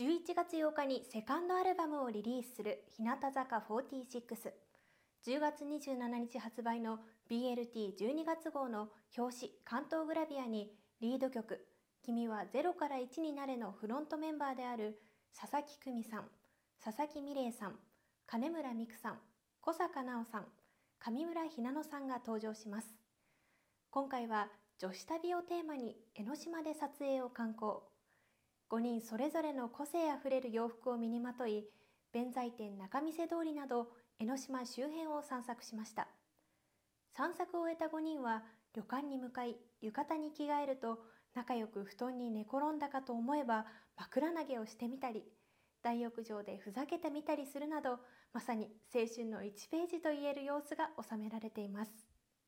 11月8日にセカンドアルバムをリリースする日向坂46。10月27日発売の BLT12 月号の表紙関東グラビアにリード曲君は0から1になれのフロントメンバーである佐々木久美さん、佐々木美玲さん、金村美久さん、小坂直さん、上村ひなのさんが登場します。今回は女子旅をテーマに江ノ島で撮影を観光。5人それぞれの個性あふれる洋服を身にまとい、弁財天仲見世通りなど江ノ島周辺を散策しました。散策を終えた5人は旅館に向かい浴衣に着替えると仲良く布団に寝転んだかと思えば枕投げをしてみたり大浴場でふざけてみたりするなどまさに青春の1ページといえる様子が収められています